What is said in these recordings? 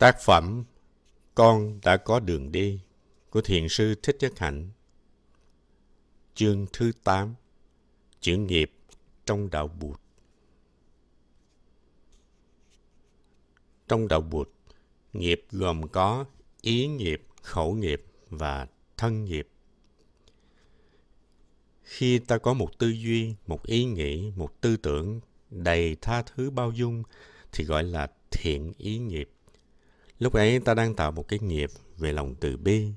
Tác phẩm Con đã có đường đi của Thiền sư Thích Nhất Hạnh Chương thứ 8 Chữ nghiệp trong đạo Bụt Trong đạo Bụt, nghiệp gồm có ý nghiệp, khẩu nghiệp và thân nghiệp. Khi ta có một tư duy, một ý nghĩ, một tư tưởng đầy tha thứ bao dung thì gọi là thiện ý nghiệp. Lúc ấy ta đang tạo một cái nghiệp về lòng từ bi.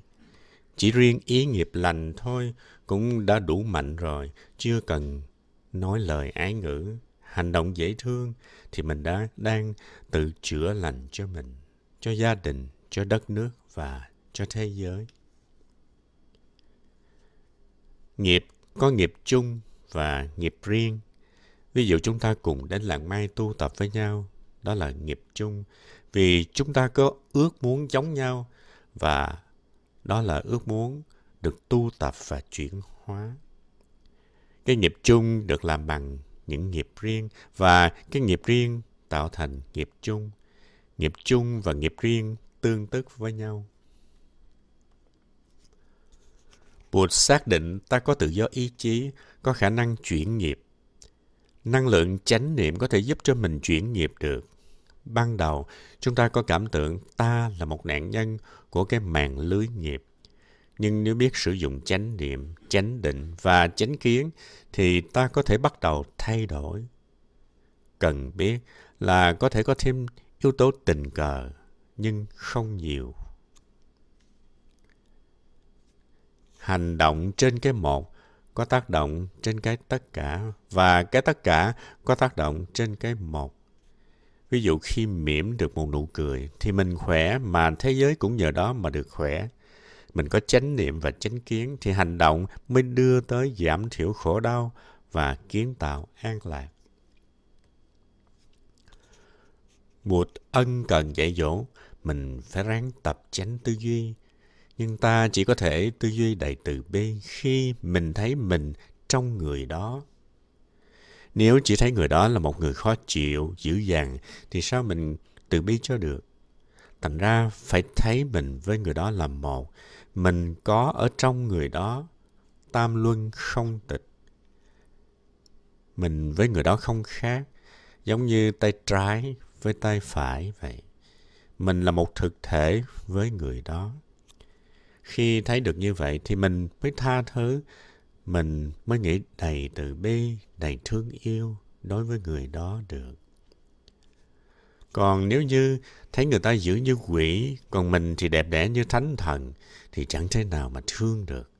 Chỉ riêng ý nghiệp lành thôi cũng đã đủ mạnh rồi, chưa cần nói lời ái ngữ, hành động dễ thương thì mình đã đang tự chữa lành cho mình, cho gia đình, cho đất nước và cho thế giới. Nghiệp có nghiệp chung và nghiệp riêng. Ví dụ chúng ta cùng đến làng mai tu tập với nhau, đó là nghiệp chung vì chúng ta có ước muốn giống nhau và đó là ước muốn được tu tập và chuyển hóa. Cái nghiệp chung được làm bằng những nghiệp riêng và cái nghiệp riêng tạo thành nghiệp chung. Nghiệp chung và nghiệp riêng tương tức với nhau. Bụt xác định ta có tự do ý chí, có khả năng chuyển nghiệp. Năng lượng chánh niệm có thể giúp cho mình chuyển nghiệp được ban đầu, chúng ta có cảm tưởng ta là một nạn nhân của cái màn lưới nghiệp. Nhưng nếu biết sử dụng chánh niệm, chánh định và chánh kiến, thì ta có thể bắt đầu thay đổi. Cần biết là có thể có thêm yếu tố tình cờ, nhưng không nhiều. Hành động trên cái một có tác động trên cái tất cả và cái tất cả có tác động trên cái một. Ví dụ khi mỉm được một nụ cười thì mình khỏe mà thế giới cũng nhờ đó mà được khỏe. Mình có chánh niệm và chánh kiến thì hành động mới đưa tới giảm thiểu khổ đau và kiến tạo an lạc. Một ân cần dạy dỗ, mình phải ráng tập chánh tư duy. Nhưng ta chỉ có thể tư duy đầy từ bi khi mình thấy mình trong người đó nếu chỉ thấy người đó là một người khó chịu, dữ dằn, thì sao mình từ bi cho được? Thành ra phải thấy mình với người đó là một. Mình có ở trong người đó tam luân không tịch. Mình với người đó không khác, giống như tay trái với tay phải vậy. Mình là một thực thể với người đó. Khi thấy được như vậy thì mình mới tha thứ, mình mới nghĩ đầy từ bi, đầy thương yêu đối với người đó được. Còn nếu như thấy người ta giữ như quỷ, còn mình thì đẹp đẽ như thánh thần, thì chẳng thể nào mà thương được.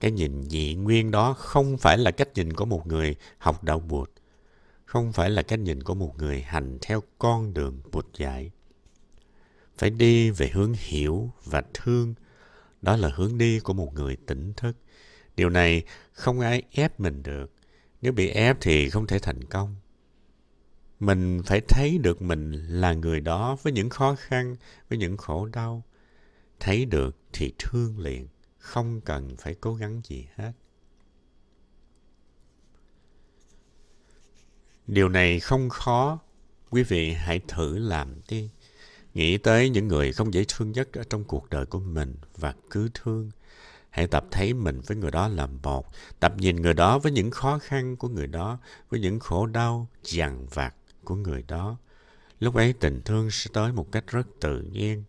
Cái nhìn dị nguyên đó không phải là cách nhìn của một người học đạo Bụt, không phải là cách nhìn của một người hành theo con đường Bụt dạy. Phải đi về hướng hiểu và thương, đó là hướng đi của một người tỉnh thức, Điều này không ai ép mình được. Nếu bị ép thì không thể thành công. Mình phải thấy được mình là người đó với những khó khăn, với những khổ đau. Thấy được thì thương liền, không cần phải cố gắng gì hết. Điều này không khó, quý vị hãy thử làm đi. Nghĩ tới những người không dễ thương nhất ở trong cuộc đời của mình và cứ thương. Hãy tập thấy mình với người đó là một. Tập nhìn người đó với những khó khăn của người đó, với những khổ đau, dằn vặt của người đó. Lúc ấy tình thương sẽ tới một cách rất tự nhiên.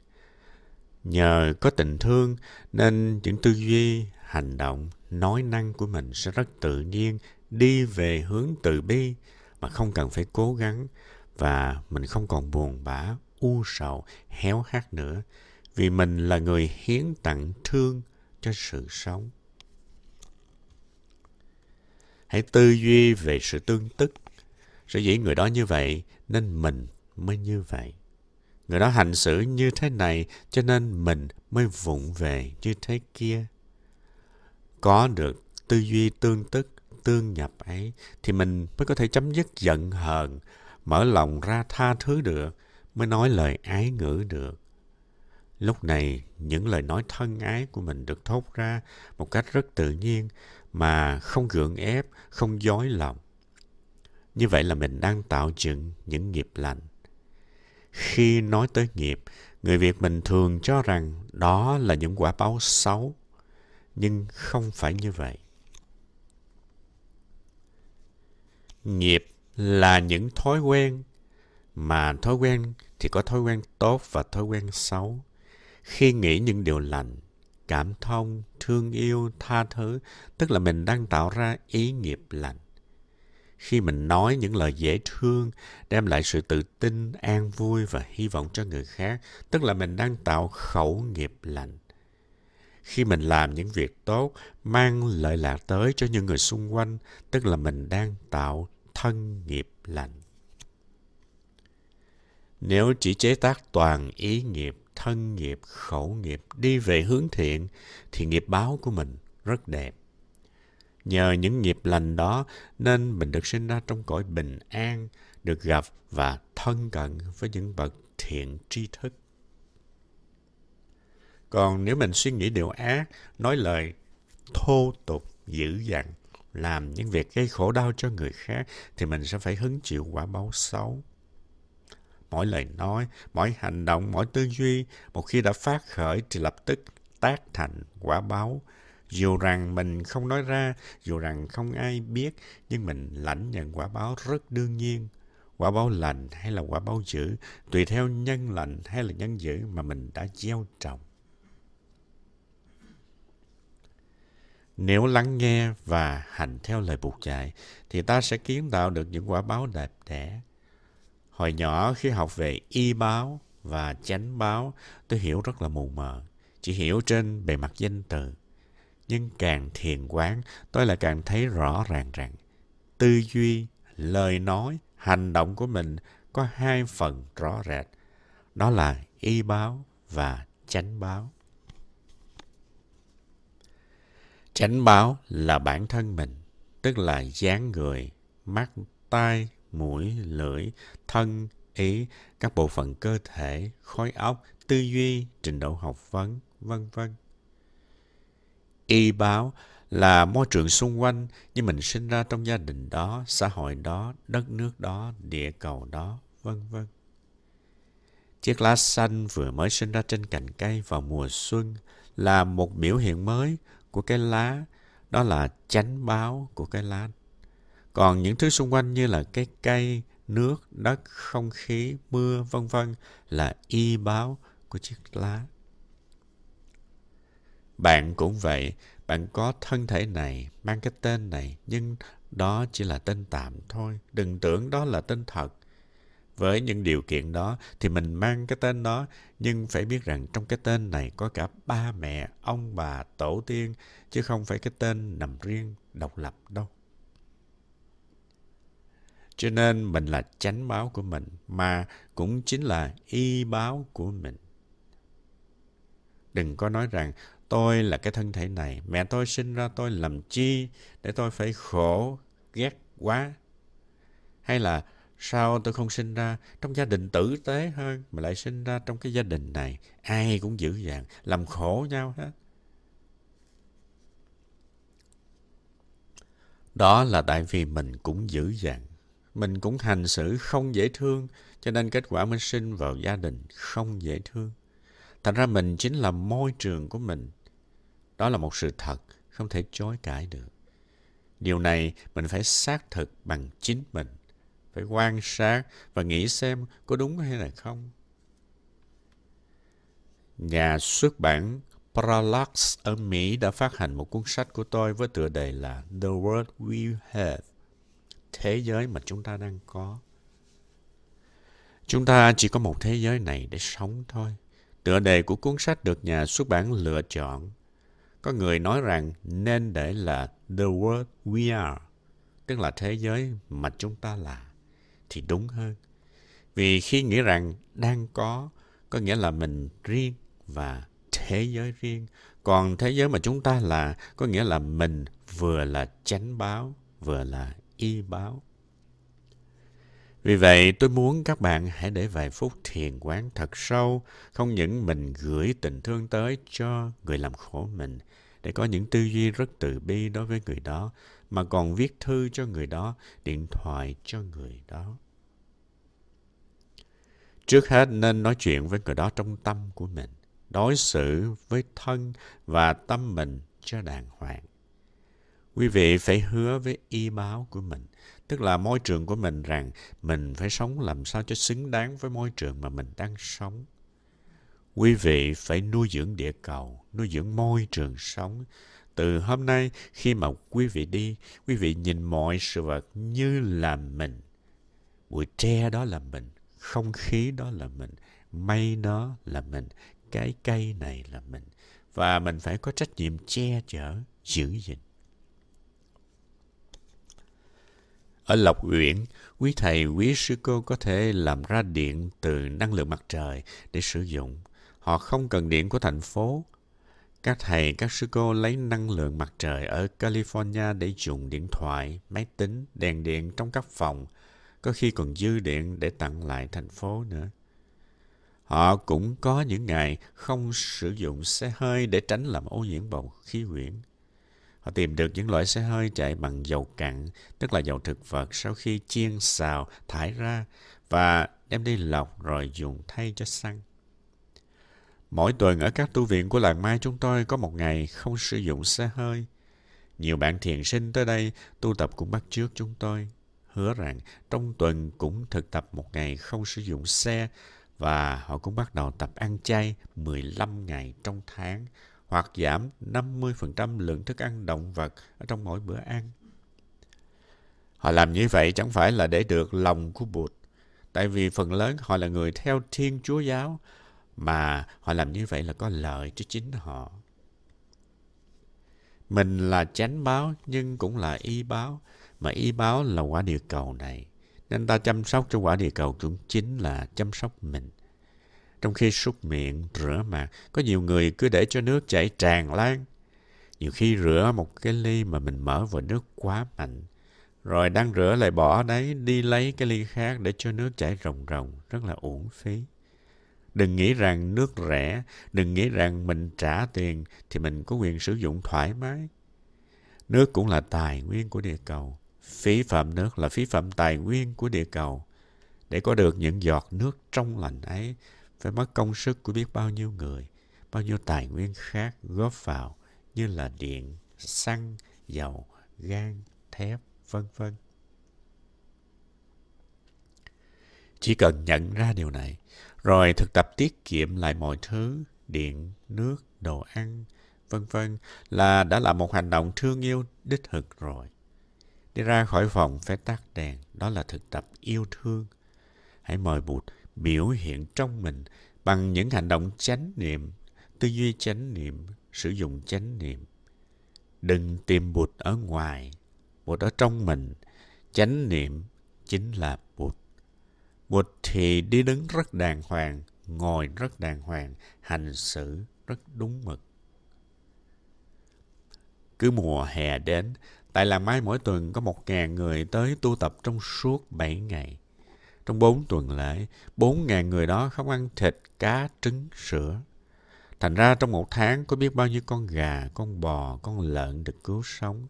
Nhờ có tình thương nên những tư duy, hành động, nói năng của mình sẽ rất tự nhiên đi về hướng từ bi mà không cần phải cố gắng và mình không còn buồn bã, u sầu, héo hắt nữa vì mình là người hiến tặng thương cho sự sống. Hãy tư duy về sự tương tức. Sở dĩ người đó như vậy nên mình mới như vậy. Người đó hành xử như thế này cho nên mình mới vụng về như thế kia. Có được tư duy tương tức, tương nhập ấy thì mình mới có thể chấm dứt giận hờn, mở lòng ra tha thứ được, mới nói lời ái ngữ được. Lúc này, những lời nói thân ái của mình được thốt ra một cách rất tự nhiên mà không gượng ép, không dối lòng. Như vậy là mình đang tạo dựng những nghiệp lành. Khi nói tới nghiệp, người Việt mình thường cho rằng đó là những quả báo xấu, nhưng không phải như vậy. Nghiệp là những thói quen mà thói quen thì có thói quen tốt và thói quen xấu. Khi nghĩ những điều lành, cảm thông, thương yêu, tha thứ, tức là mình đang tạo ra ý nghiệp lành. Khi mình nói những lời dễ thương đem lại sự tự tin an vui và hy vọng cho người khác tức là mình đang tạo khẩu nghiệp lành. Khi mình làm những việc tốt mang lợi lạc tới cho những người xung quanh tức là mình đang tạo thân nghiệp lành. Nếu chỉ chế tác toàn ý nghiệp thân nghiệp khẩu nghiệp đi về hướng thiện thì nghiệp báo của mình rất đẹp Nhờ những nghiệp lành đó nên mình được sinh ra trong cõi bình an, được gặp và thân cận với những bậc thiện tri thức. Còn nếu mình suy nghĩ điều ác, nói lời thô tục, dữ dằn, làm những việc gây khổ đau cho người khác thì mình sẽ phải hứng chịu quả báo xấu. Mỗi lời nói, mỗi hành động, mỗi tư duy, một khi đã phát khởi thì lập tức tác thành quả báo dù rằng mình không nói ra, dù rằng không ai biết, nhưng mình lãnh nhận quả báo rất đương nhiên. Quả báo lành hay là quả báo dữ, tùy theo nhân lành hay là nhân dữ mà mình đã gieo trồng. Nếu lắng nghe và hành theo lời buộc dạy, thì ta sẽ kiến tạo được những quả báo đẹp đẽ. Hồi nhỏ khi học về y báo và chánh báo, tôi hiểu rất là mù mờ, chỉ hiểu trên bề mặt danh từ. Nhưng càng thiền quán tôi lại càng thấy rõ ràng rằng tư duy lời nói hành động của mình có hai phần rõ rệt. Đó là y báo và chánh báo. Chánh báo là bản thân mình tức là dáng người mắt tai mũi lưỡi thân ý các bộ phận cơ thể khối óc tư duy trình độ học vấn vân vân y báo là môi trường xung quanh như mình sinh ra trong gia đình đó, xã hội đó, đất nước đó, địa cầu đó, vân vân. Chiếc lá xanh vừa mới sinh ra trên cành cây vào mùa xuân là một biểu hiện mới của cái lá, đó là chánh báo của cái lá. Còn những thứ xung quanh như là cái cây, nước, đất, không khí, mưa, vân vân là y báo của chiếc lá. Bạn cũng vậy, bạn có thân thể này, mang cái tên này, nhưng đó chỉ là tên tạm thôi. Đừng tưởng đó là tên thật. Với những điều kiện đó thì mình mang cái tên đó, nhưng phải biết rằng trong cái tên này có cả ba mẹ, ông bà, tổ tiên, chứ không phải cái tên nằm riêng, độc lập đâu. Cho nên mình là chánh báo của mình, mà cũng chính là y báo của mình. Đừng có nói rằng tôi là cái thân thể này mẹ tôi sinh ra tôi làm chi để tôi phải khổ ghét quá. Hay là sao tôi không sinh ra trong gia đình tử tế hơn mà lại sinh ra trong cái gia đình này? Ai cũng dữ dằn làm khổ nhau hết. Đó là tại vì mình cũng dữ dằn mình cũng hành xử không dễ thương cho nên kết quả mình sinh vào gia đình không dễ thương thành ra mình chính là môi trường của mình đó là một sự thật, không thể chối cãi được. Điều này mình phải xác thực bằng chính mình. Phải quan sát và nghĩ xem có đúng hay là không. Nhà xuất bản Parallax ở Mỹ đã phát hành một cuốn sách của tôi với tựa đề là The World We Have, thế giới mà chúng ta đang có. Chúng ta chỉ có một thế giới này để sống thôi. Tựa đề của cuốn sách được nhà xuất bản lựa chọn có người nói rằng nên để là the world we are, tức là thế giới mà chúng ta là, thì đúng hơn. Vì khi nghĩ rằng đang có, có nghĩa là mình riêng và thế giới riêng. Còn thế giới mà chúng ta là, có nghĩa là mình vừa là chánh báo, vừa là y báo. Vì vậy, tôi muốn các bạn hãy để vài phút thiền quán thật sâu, không những mình gửi tình thương tới cho người làm khổ mình, để có những tư duy rất từ bi đối với người đó, mà còn viết thư cho người đó, điện thoại cho người đó. Trước hết nên nói chuyện với người đó trong tâm của mình, đối xử với thân và tâm mình cho đàng hoàng. Quý vị phải hứa với y báo của mình, tức là môi trường của mình rằng mình phải sống làm sao cho xứng đáng với môi trường mà mình đang sống. Quý vị phải nuôi dưỡng địa cầu, nuôi dưỡng môi trường sống. Từ hôm nay, khi mà quý vị đi, quý vị nhìn mọi sự vật như là mình. Bụi tre đó là mình, không khí đó là mình, mây đó là mình, cái cây này là mình. Và mình phải có trách nhiệm che chở, giữ gìn. Ở Lộc Uyển, quý thầy, quý sư cô có thể làm ra điện từ năng lượng mặt trời để sử dụng. Họ không cần điện của thành phố. Các thầy, các sư cô lấy năng lượng mặt trời ở California để dùng điện thoại, máy tính, đèn điện trong các phòng. Có khi còn dư điện để tặng lại thành phố nữa. Họ cũng có những ngày không sử dụng xe hơi để tránh làm ô nhiễm bầu khí quyển. Họ tìm được những loại xe hơi chạy bằng dầu cặn, tức là dầu thực vật sau khi chiên xào, thải ra và đem đi lọc rồi dùng thay cho xăng. Mỗi tuần ở các tu viện của làng Mai chúng tôi có một ngày không sử dụng xe hơi. Nhiều bạn thiền sinh tới đây tu tập cũng bắt trước chúng tôi. Hứa rằng trong tuần cũng thực tập một ngày không sử dụng xe và họ cũng bắt đầu tập ăn chay 15 ngày trong tháng hoặc giảm 50% lượng thức ăn động vật ở trong mỗi bữa ăn. Họ làm như vậy chẳng phải là để được lòng của Bụt, tại vì phần lớn họ là người theo Thiên Chúa giáo, mà họ làm như vậy là có lợi cho chính họ. Mình là chánh báo nhưng cũng là y báo, mà y báo là quả địa cầu này. Nên ta chăm sóc cho quả địa cầu cũng chính là chăm sóc mình. Trong khi súc miệng, rửa mặt, có nhiều người cứ để cho nước chảy tràn lan. Nhiều khi rửa một cái ly mà mình mở vào nước quá mạnh. Rồi đang rửa lại bỏ đấy, đi lấy cái ly khác để cho nước chảy rồng rồng, rất là uổng phí. Đừng nghĩ rằng nước rẻ, đừng nghĩ rằng mình trả tiền thì mình có quyền sử dụng thoải mái. Nước cũng là tài nguyên của địa cầu. Phí phạm nước là phí phạm tài nguyên của địa cầu. Để có được những giọt nước trong lành ấy, phải mất công sức của biết bao nhiêu người, bao nhiêu tài nguyên khác góp vào như là điện, xăng, dầu, gan, thép, vân vân. Chỉ cần nhận ra điều này, rồi thực tập tiết kiệm lại mọi thứ, điện, nước, đồ ăn, vân vân là đã là một hành động thương yêu đích thực rồi. Đi ra khỏi phòng phải tắt đèn, đó là thực tập yêu thương. Hãy mời Bụt biểu hiện trong mình bằng những hành động chánh niệm, tư duy chánh niệm, sử dụng chánh niệm. Đừng tìm Bụt ở ngoài, Bụt ở trong mình. Chánh niệm chính là Bụt. Bụt thì đi đứng rất đàng hoàng, ngồi rất đàng hoàng, hành xử rất đúng mực. Cứ mùa hè đến, tại làng Mai mỗi tuần có một ngàn người tới tu tập trong suốt bảy ngày. Trong bốn tuần lễ, bốn ngàn người đó không ăn thịt, cá, trứng, sữa. Thành ra trong một tháng có biết bao nhiêu con gà, con bò, con lợn được cứu sống.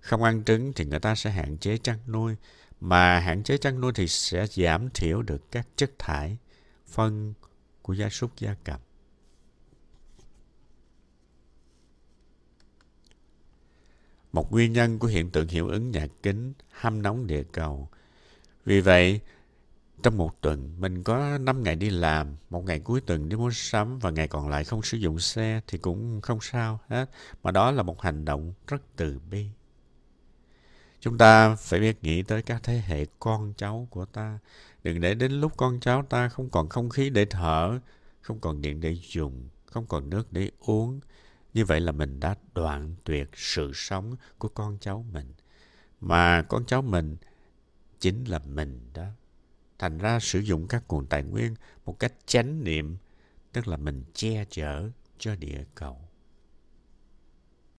Không ăn trứng thì người ta sẽ hạn chế chăn nuôi, mà hạn chế chăn nuôi thì sẽ giảm thiểu được các chất thải, phân của gia súc gia cầm. Một nguyên nhân của hiện tượng hiệu ứng nhà kính hâm nóng địa cầu. Vì vậy, trong một tuần, mình có 5 ngày đi làm, một ngày cuối tuần đi mua sắm và ngày còn lại không sử dụng xe thì cũng không sao hết. Mà đó là một hành động rất từ bi. Chúng ta phải biết nghĩ tới các thế hệ con cháu của ta. Đừng để đến lúc con cháu ta không còn không khí để thở, không còn điện để dùng, không còn nước để uống. Như vậy là mình đã đoạn tuyệt sự sống của con cháu mình. Mà con cháu mình chính là mình đó. Thành ra sử dụng các nguồn tài nguyên một cách chánh niệm, tức là mình che chở cho địa cầu.